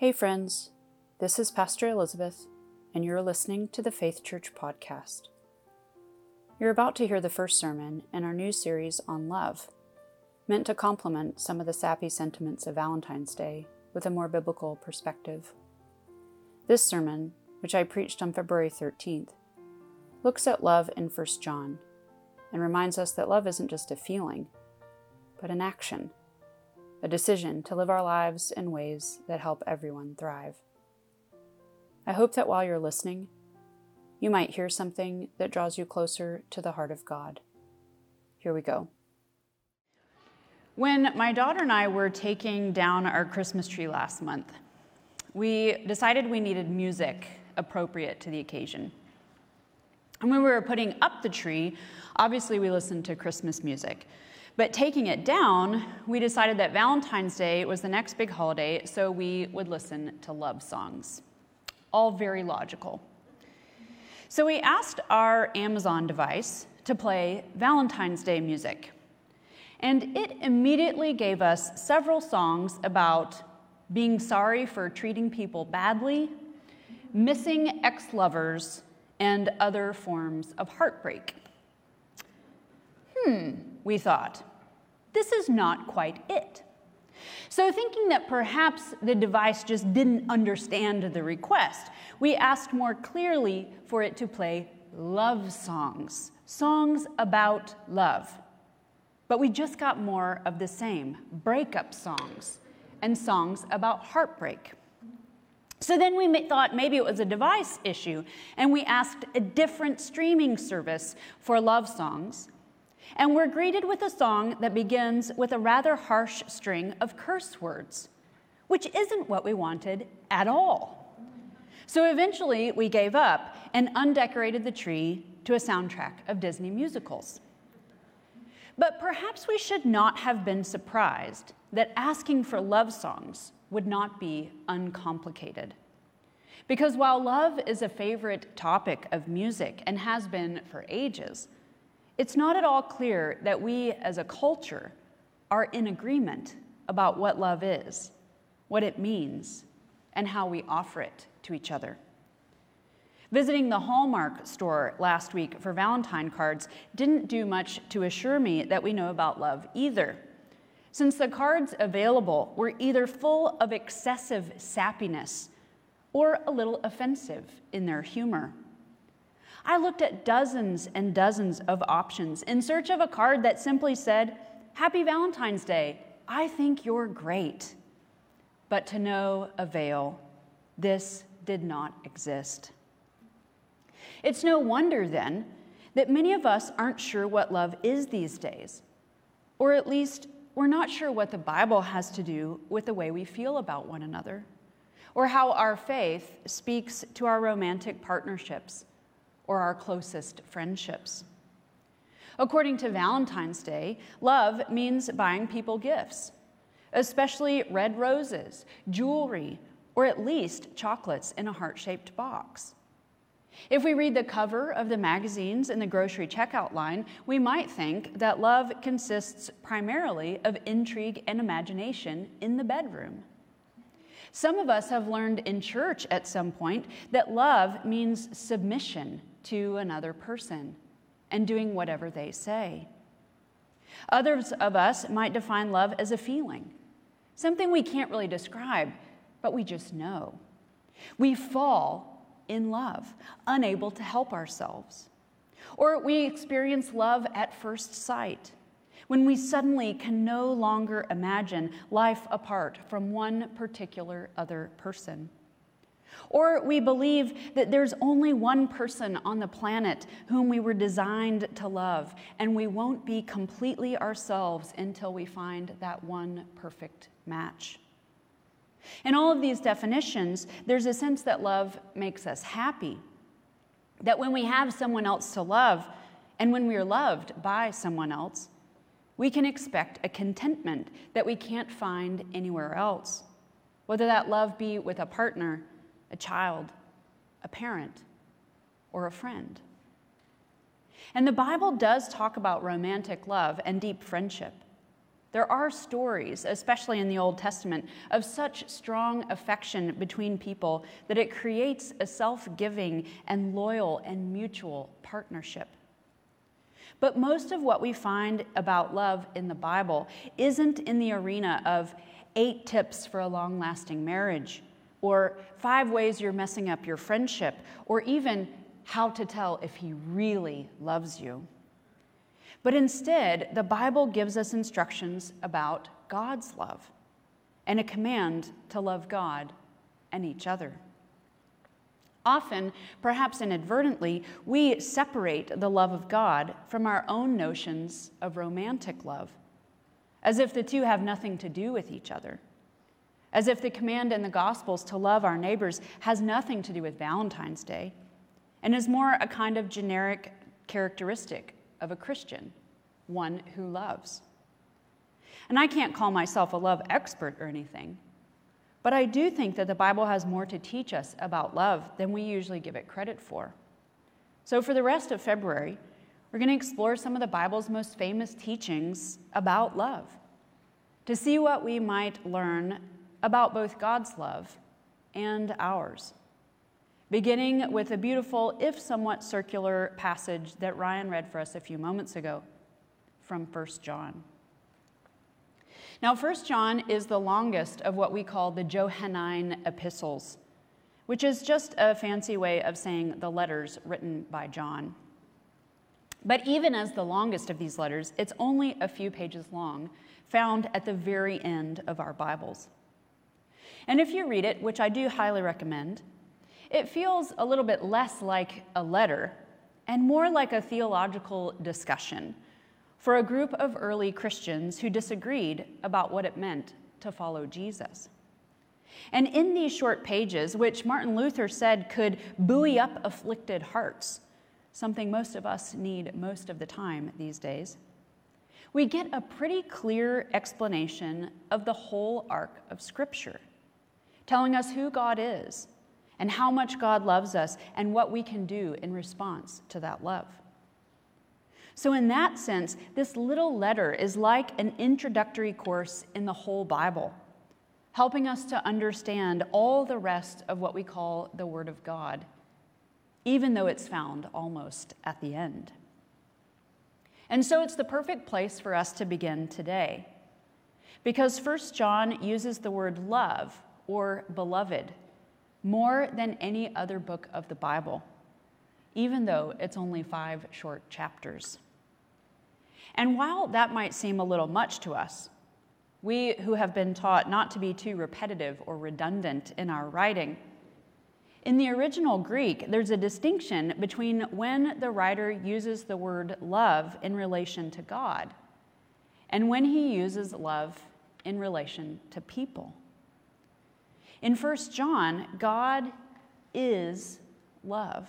Hey, friends. This is Pastor Elizabeth, and you're listening to the Faith Church podcast. You're about to hear the first sermon in our new series on love, meant to complement some of the sappy sentiments of Valentine's Day with a more biblical perspective. This sermon, which I preached on February 13th, looks at love in 1 John and reminds us that love isn't just a feeling, but an action, a decision to live our lives in ways that help everyone thrive. I hope that while you're listening, you might hear something that draws you closer to the heart of God. Here we go. When my daughter and I were taking down our Christmas tree last month, we decided we needed music appropriate to the occasion. And when we were putting up the tree, obviously we listened to Christmas music. But taking it down, we decided that Valentine's Day was the next big holiday, so we would listen to love songs. All very logical. So we asked our Amazon device to play Valentine's Day music. And it immediately gave us several songs about being sorry for treating people badly, missing ex lovers, and other forms of heartbreak. Hmm, we thought, this is not quite it. So, thinking that perhaps the device just didn't understand the request, we asked more clearly for it to play love songs, songs about love. But we just got more of the same breakup songs and songs about heartbreak. So then we thought maybe it was a device issue, and we asked a different streaming service for love songs. And we're greeted with a song that begins with a rather harsh string of curse words, which isn't what we wanted at all. So eventually we gave up and undecorated the tree to a soundtrack of Disney musicals. But perhaps we should not have been surprised that asking for love songs would not be uncomplicated. Because while love is a favorite topic of music and has been for ages, it's not at all clear that we as a culture are in agreement about what love is, what it means, and how we offer it to each other. Visiting the Hallmark store last week for Valentine cards didn't do much to assure me that we know about love either since the cards available were either full of excessive sappiness or a little offensive in their humor. I looked at dozens and dozens of options in search of a card that simply said, Happy Valentine's Day, I think you're great. But to no avail, this did not exist. It's no wonder then that many of us aren't sure what love is these days, or at least we're not sure what the Bible has to do with the way we feel about one another, or how our faith speaks to our romantic partnerships or our closest friendships. According to Valentine's Day, love means buying people gifts, especially red roses, jewelry, or at least chocolates in a heart shaped box. If we read the cover of the magazines in the grocery checkout line, we might think that love consists primarily of intrigue and imagination in the bedroom. Some of us have learned in church at some point that love means submission to another person and doing whatever they say. Others of us might define love as a feeling, something we can't really describe, but we just know. We fall in love, unable to help ourselves. Or we experience love at first sight, when we suddenly can no longer imagine life apart from one particular other person. Or we believe that there's only one person on the planet whom we were designed to love, and we won't be completely ourselves until we find that one perfect match. In all of these definitions, there's a sense that love makes us happy. That when we have someone else to love, and when we are loved by someone else, we can expect a contentment that we can't find anywhere else, whether that love be with a partner, a child, a parent, or a friend. And the Bible does talk about romantic love and deep friendship. There are stories, especially in the Old Testament, of such strong affection between people that it creates a self giving and loyal and mutual partnership. But most of what we find about love in the Bible isn't in the arena of eight tips for a long lasting marriage, or five ways you're messing up your friendship, or even how to tell if he really loves you. But instead, the Bible gives us instructions about God's love and a command to love God and each other. Often, perhaps inadvertently, we separate the love of God from our own notions of romantic love, as if the two have nothing to do with each other, as if the command in the Gospels to love our neighbors has nothing to do with Valentine's Day and is more a kind of generic characteristic of a Christian, one who loves. And I can't call myself a love expert or anything, but I do think that the Bible has more to teach us about love than we usually give it credit for. So, for the rest of February, we're going to explore some of the Bible's most famous teachings about love to see what we might learn about both God's love and ours beginning with a beautiful, if somewhat circular, passage that Ryan read for us a few moments ago from 1 John. Now, 1 John is the longest of what we call the Johannine epistles, which is just a fancy way of saying the letters written by John. But even as the longest of these letters, it's only a few pages long, found at the very end of our Bibles. And if you read it, which I do highly recommend, it feels a little bit less like a letter and more like a theological discussion for a group of early Christians who disagreed about what it meant to follow Jesus. And in these short pages, which Martin Luther said could buoy up afflicted hearts, something most of us need most of the time these days, we get a pretty clear explanation of the whole arc of Scripture, telling us who God is and how much God loves us and what we can do in response to that love. So, in that sense, this little letter is like an introductory course in the whole Bible, helping us to understand all the rest of what we call the Word of God, even though it's found almost at the end. And so, it's the perfect place for us to begin today, because 1 John uses the word love or beloved more than any other book of the Bible, even though it's only five short chapters. And while that might seem a little much to us, we who have been taught not to be too repetitive or redundant in our writing, in the original Greek, there's a distinction between when the writer uses the word love in relation to God and when he uses love in relation to people. In 1 John, God is love.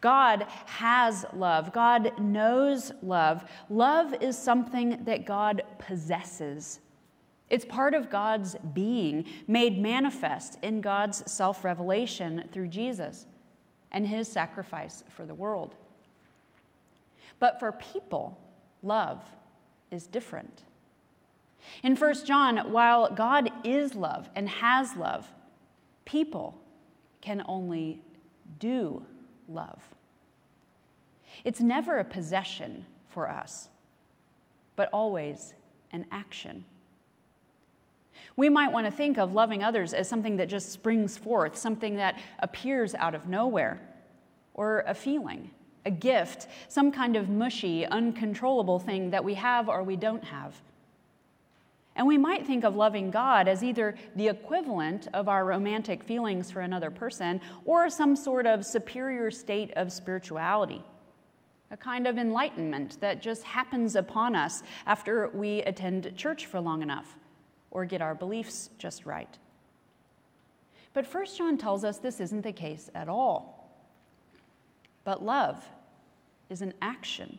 God has love. God knows love. Love is something that God possesses. It's part of God's being, made manifest in God's self revelation through Jesus and his sacrifice for the world. But for people, love is different. In 1 John, while God is love and has love, people can only do love. It's never a possession for us, but always an action. We might want to think of loving others as something that just springs forth, something that appears out of nowhere, or a feeling, a gift, some kind of mushy, uncontrollable thing that we have or we don't have. And we might think of loving God as either the equivalent of our romantic feelings for another person or some sort of superior state of spirituality, a kind of enlightenment that just happens upon us after we attend church for long enough or get our beliefs just right. But First John tells us this isn't the case at all. But love is an action.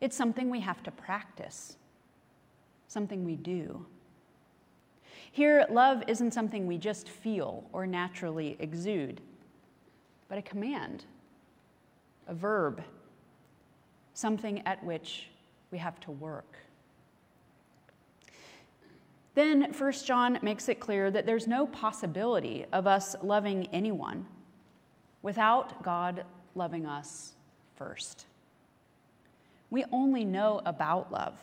It's something we have to practice something we do. Here, love isn't something we just feel or naturally exude, but a command, a verb, something at which we have to work. then 1 John makes it clear that there's no possibility of us loving anyone without God loving us first. We only know about love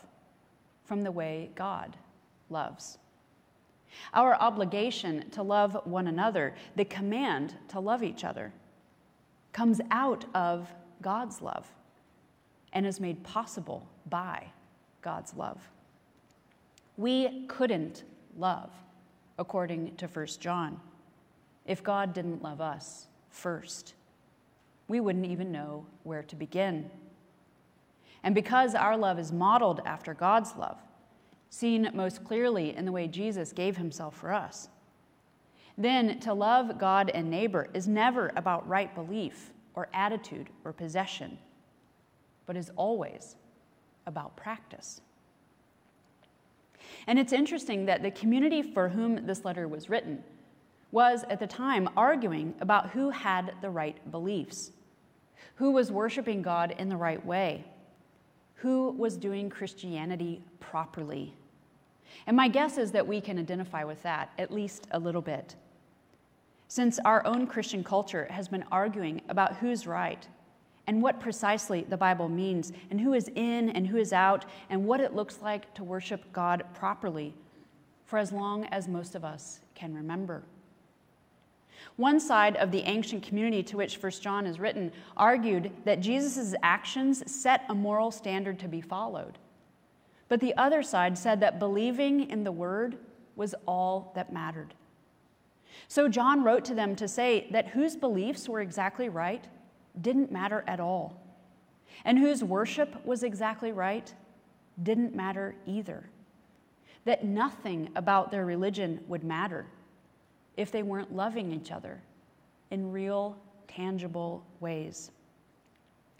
from the way God loves. Our obligation to love one another, the command to love each other, comes out of God's love and is made possible by God's love. We couldn't love, according to 1 John, if God didn't love us first. We wouldn't even know where to begin. And because our love is modeled after God's love, seen most clearly in the way Jesus gave himself for us, then to love God and neighbor is never about right belief or attitude or possession, but is always about practice. And it's interesting that the community for whom this letter was written was at the time arguing about who had the right beliefs, who was worshiping God in the right way, who was doing Christianity properly. And my guess is that we can identify with that at least a little bit. Since our own Christian culture has been arguing about who's right and what precisely the Bible means, and who is in and who is out, and what it looks like to worship God properly for as long as most of us can remember. One side of the ancient community to which 1 John is written argued that Jesus' actions set a moral standard to be followed. But the other side said that believing in the word was all that mattered. So John wrote to them to say that whose beliefs were exactly right didn't matter at all. And whose worship was exactly right didn't matter either. That nothing about their religion would matter if they weren't loving each other in real, tangible ways.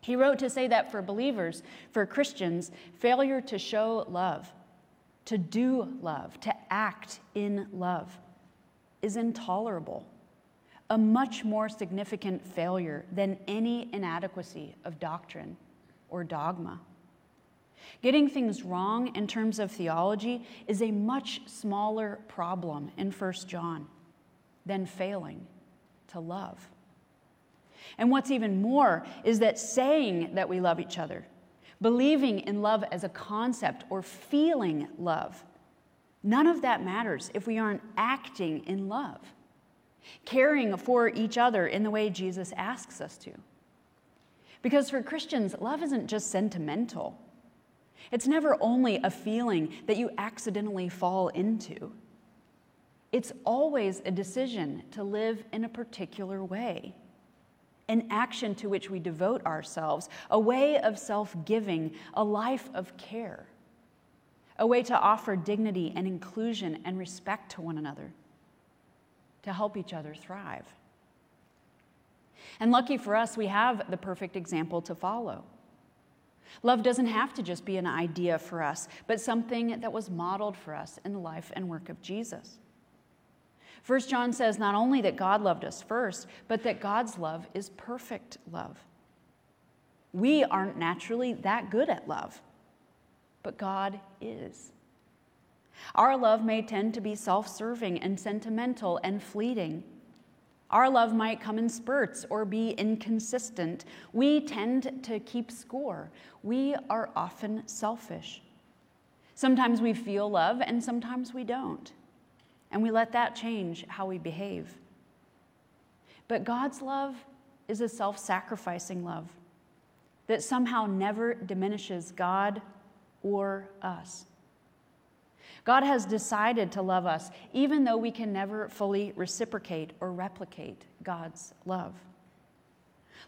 He wrote to say that for believers, for Christians, failure to show love, to do love, to act in love is intolerable a much more significant failure than any inadequacy of doctrine or dogma. Getting things wrong in terms of theology is a much smaller problem in 1 John than failing to love. And what's even more is that saying that we love each other, believing in love as a concept, or feeling love, none of that matters if we aren't acting in love caring for each other in the way Jesus asks us to. Because for Christians, love isn't just sentimental, it's never only a feeling that you accidentally fall into. It's always a decision to live in a particular way, an action to which we devote ourselves, a way of self giving, a life of care, a way to offer dignity and inclusion and respect to one another to help each other thrive. And lucky for us, we have the perfect example to follow. Love doesn't have to just be an idea for us, but something that was modeled for us in the life and work of Jesus. First John says not only that God loved us first, but that God's love is perfect love. We aren't naturally that good at love, but God is. Our love may tend to be self serving and sentimental and fleeting. Our love might come in spurts or be inconsistent. We tend to keep score. We are often selfish. Sometimes we feel love and sometimes we don't. And we let that change how we behave. But God's love is a self sacrificing love that somehow never diminishes God or us. God has decided to love us, even though we can never fully reciprocate or replicate God's love.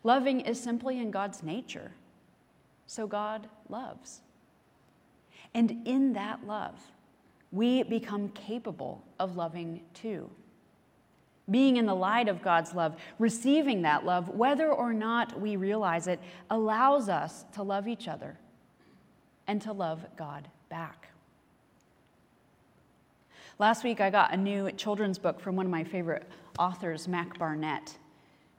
Loving is simply in God's nature. So God loves. And in that love, we become capable of loving too. Being in the light of God's love, receiving that love, whether or not we realize it, allows us to love each other and to love God back. Last week, I got a new children's book from one of my favorite authors, Mac Barnett,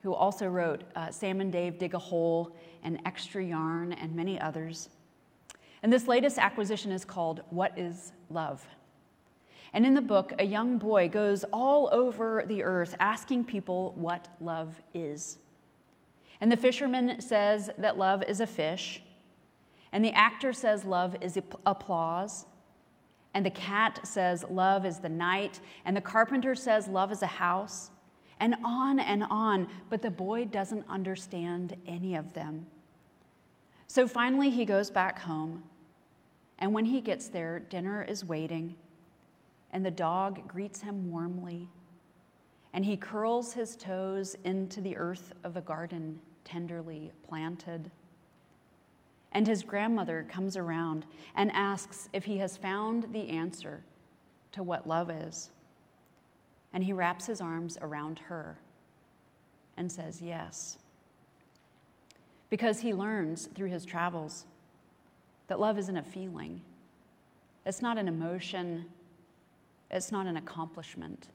who also wrote uh, Sam and Dave Dig a Hole and Extra Yarn and many others. And this latest acquisition is called What is Love? And in the book, a young boy goes all over the earth asking people what love is. And the fisherman says that love is a fish. And the actor says love is applause. And the cat says love is the night. And the carpenter says love is a house. And on and on. But the boy doesn't understand any of them. So finally, he goes back home. And when he gets there, dinner is waiting. And the dog greets him warmly. And he curls his toes into the earth of the garden tenderly planted. And his grandmother comes around and asks if he has found the answer to what love is. And he wraps his arms around her and says, Yes. Because he learns through his travels that love isn't a feeling, it's not an emotion, it's not an accomplishment.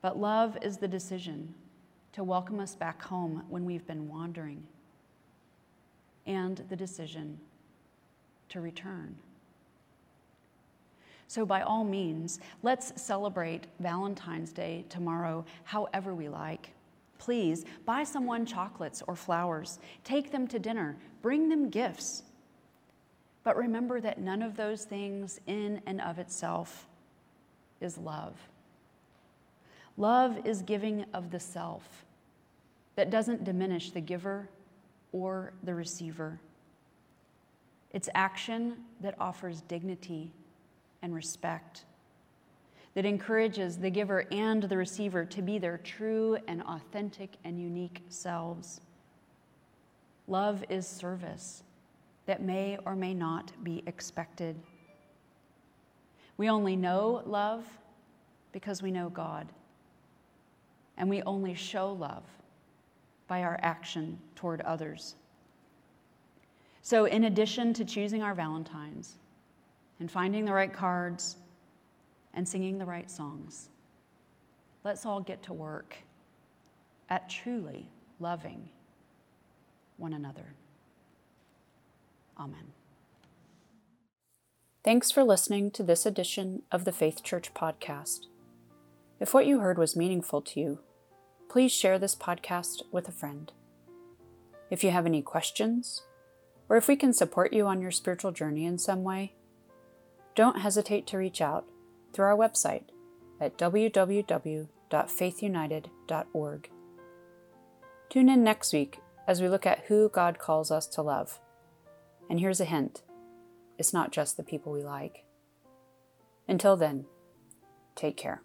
But love is the decision to welcome us back home when we've been wandering, and the decision to return. So, by all means, let's celebrate Valentine's Day tomorrow however we like. Please buy someone chocolates or flowers, take them to dinner, bring them gifts. But remember that none of those things, in and of itself, is love. Love is giving of the self that doesn't diminish the giver or the receiver. It's action that offers dignity and respect, that encourages the giver and the receiver to be their true and authentic and unique selves. Love is service that may or may not be expected. We only know love because we know God. And we only show love by our action toward others. So, in addition to choosing our Valentines and finding the right cards and singing the right songs, let's all get to work at truly loving one another. Amen. Thanks for listening to this edition of the Faith Church podcast. If what you heard was meaningful to you, please share this podcast with a friend. If you have any questions, or if we can support you on your spiritual journey in some way, don't hesitate to reach out through our website at www.faithunited.org. Tune in next week as we look at who God calls us to love. And here's a hint it's not just the people we like. Until then, take care.